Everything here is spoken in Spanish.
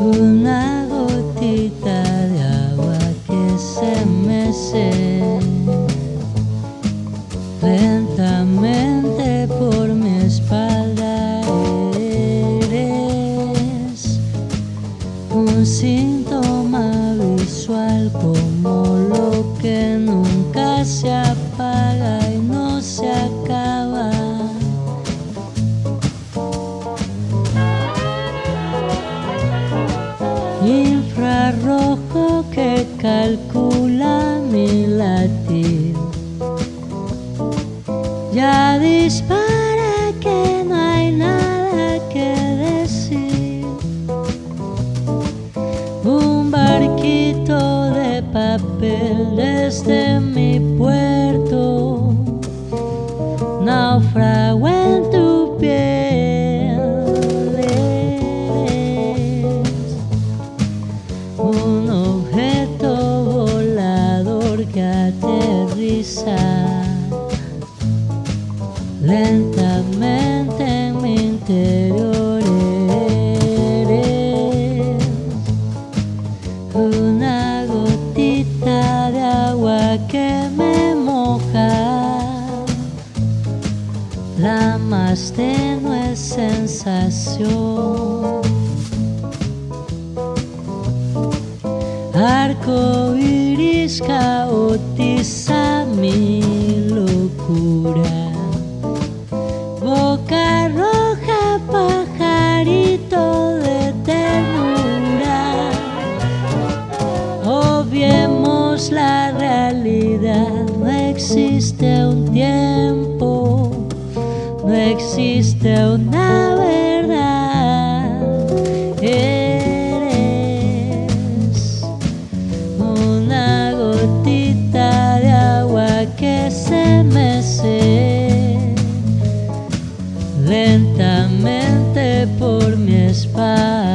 una gotita de agua que se me mece lentamente por mi espalda eres. Un síntoma visual como lo que nunca se ha calcula mi latir. Ya dispara que no hay nada que decir. Un barquito de papel desde mi puerto. Naufrago en tu piel. Lentamente en mi interior. Eres una gotita de agua que me moja, la más tenue sensación. Arco iris caotiza mi locura. Boca roja, pajarito de ternura. Obviemos la realidad, no existe un tiempo, no existe una lentamente por mi espalda.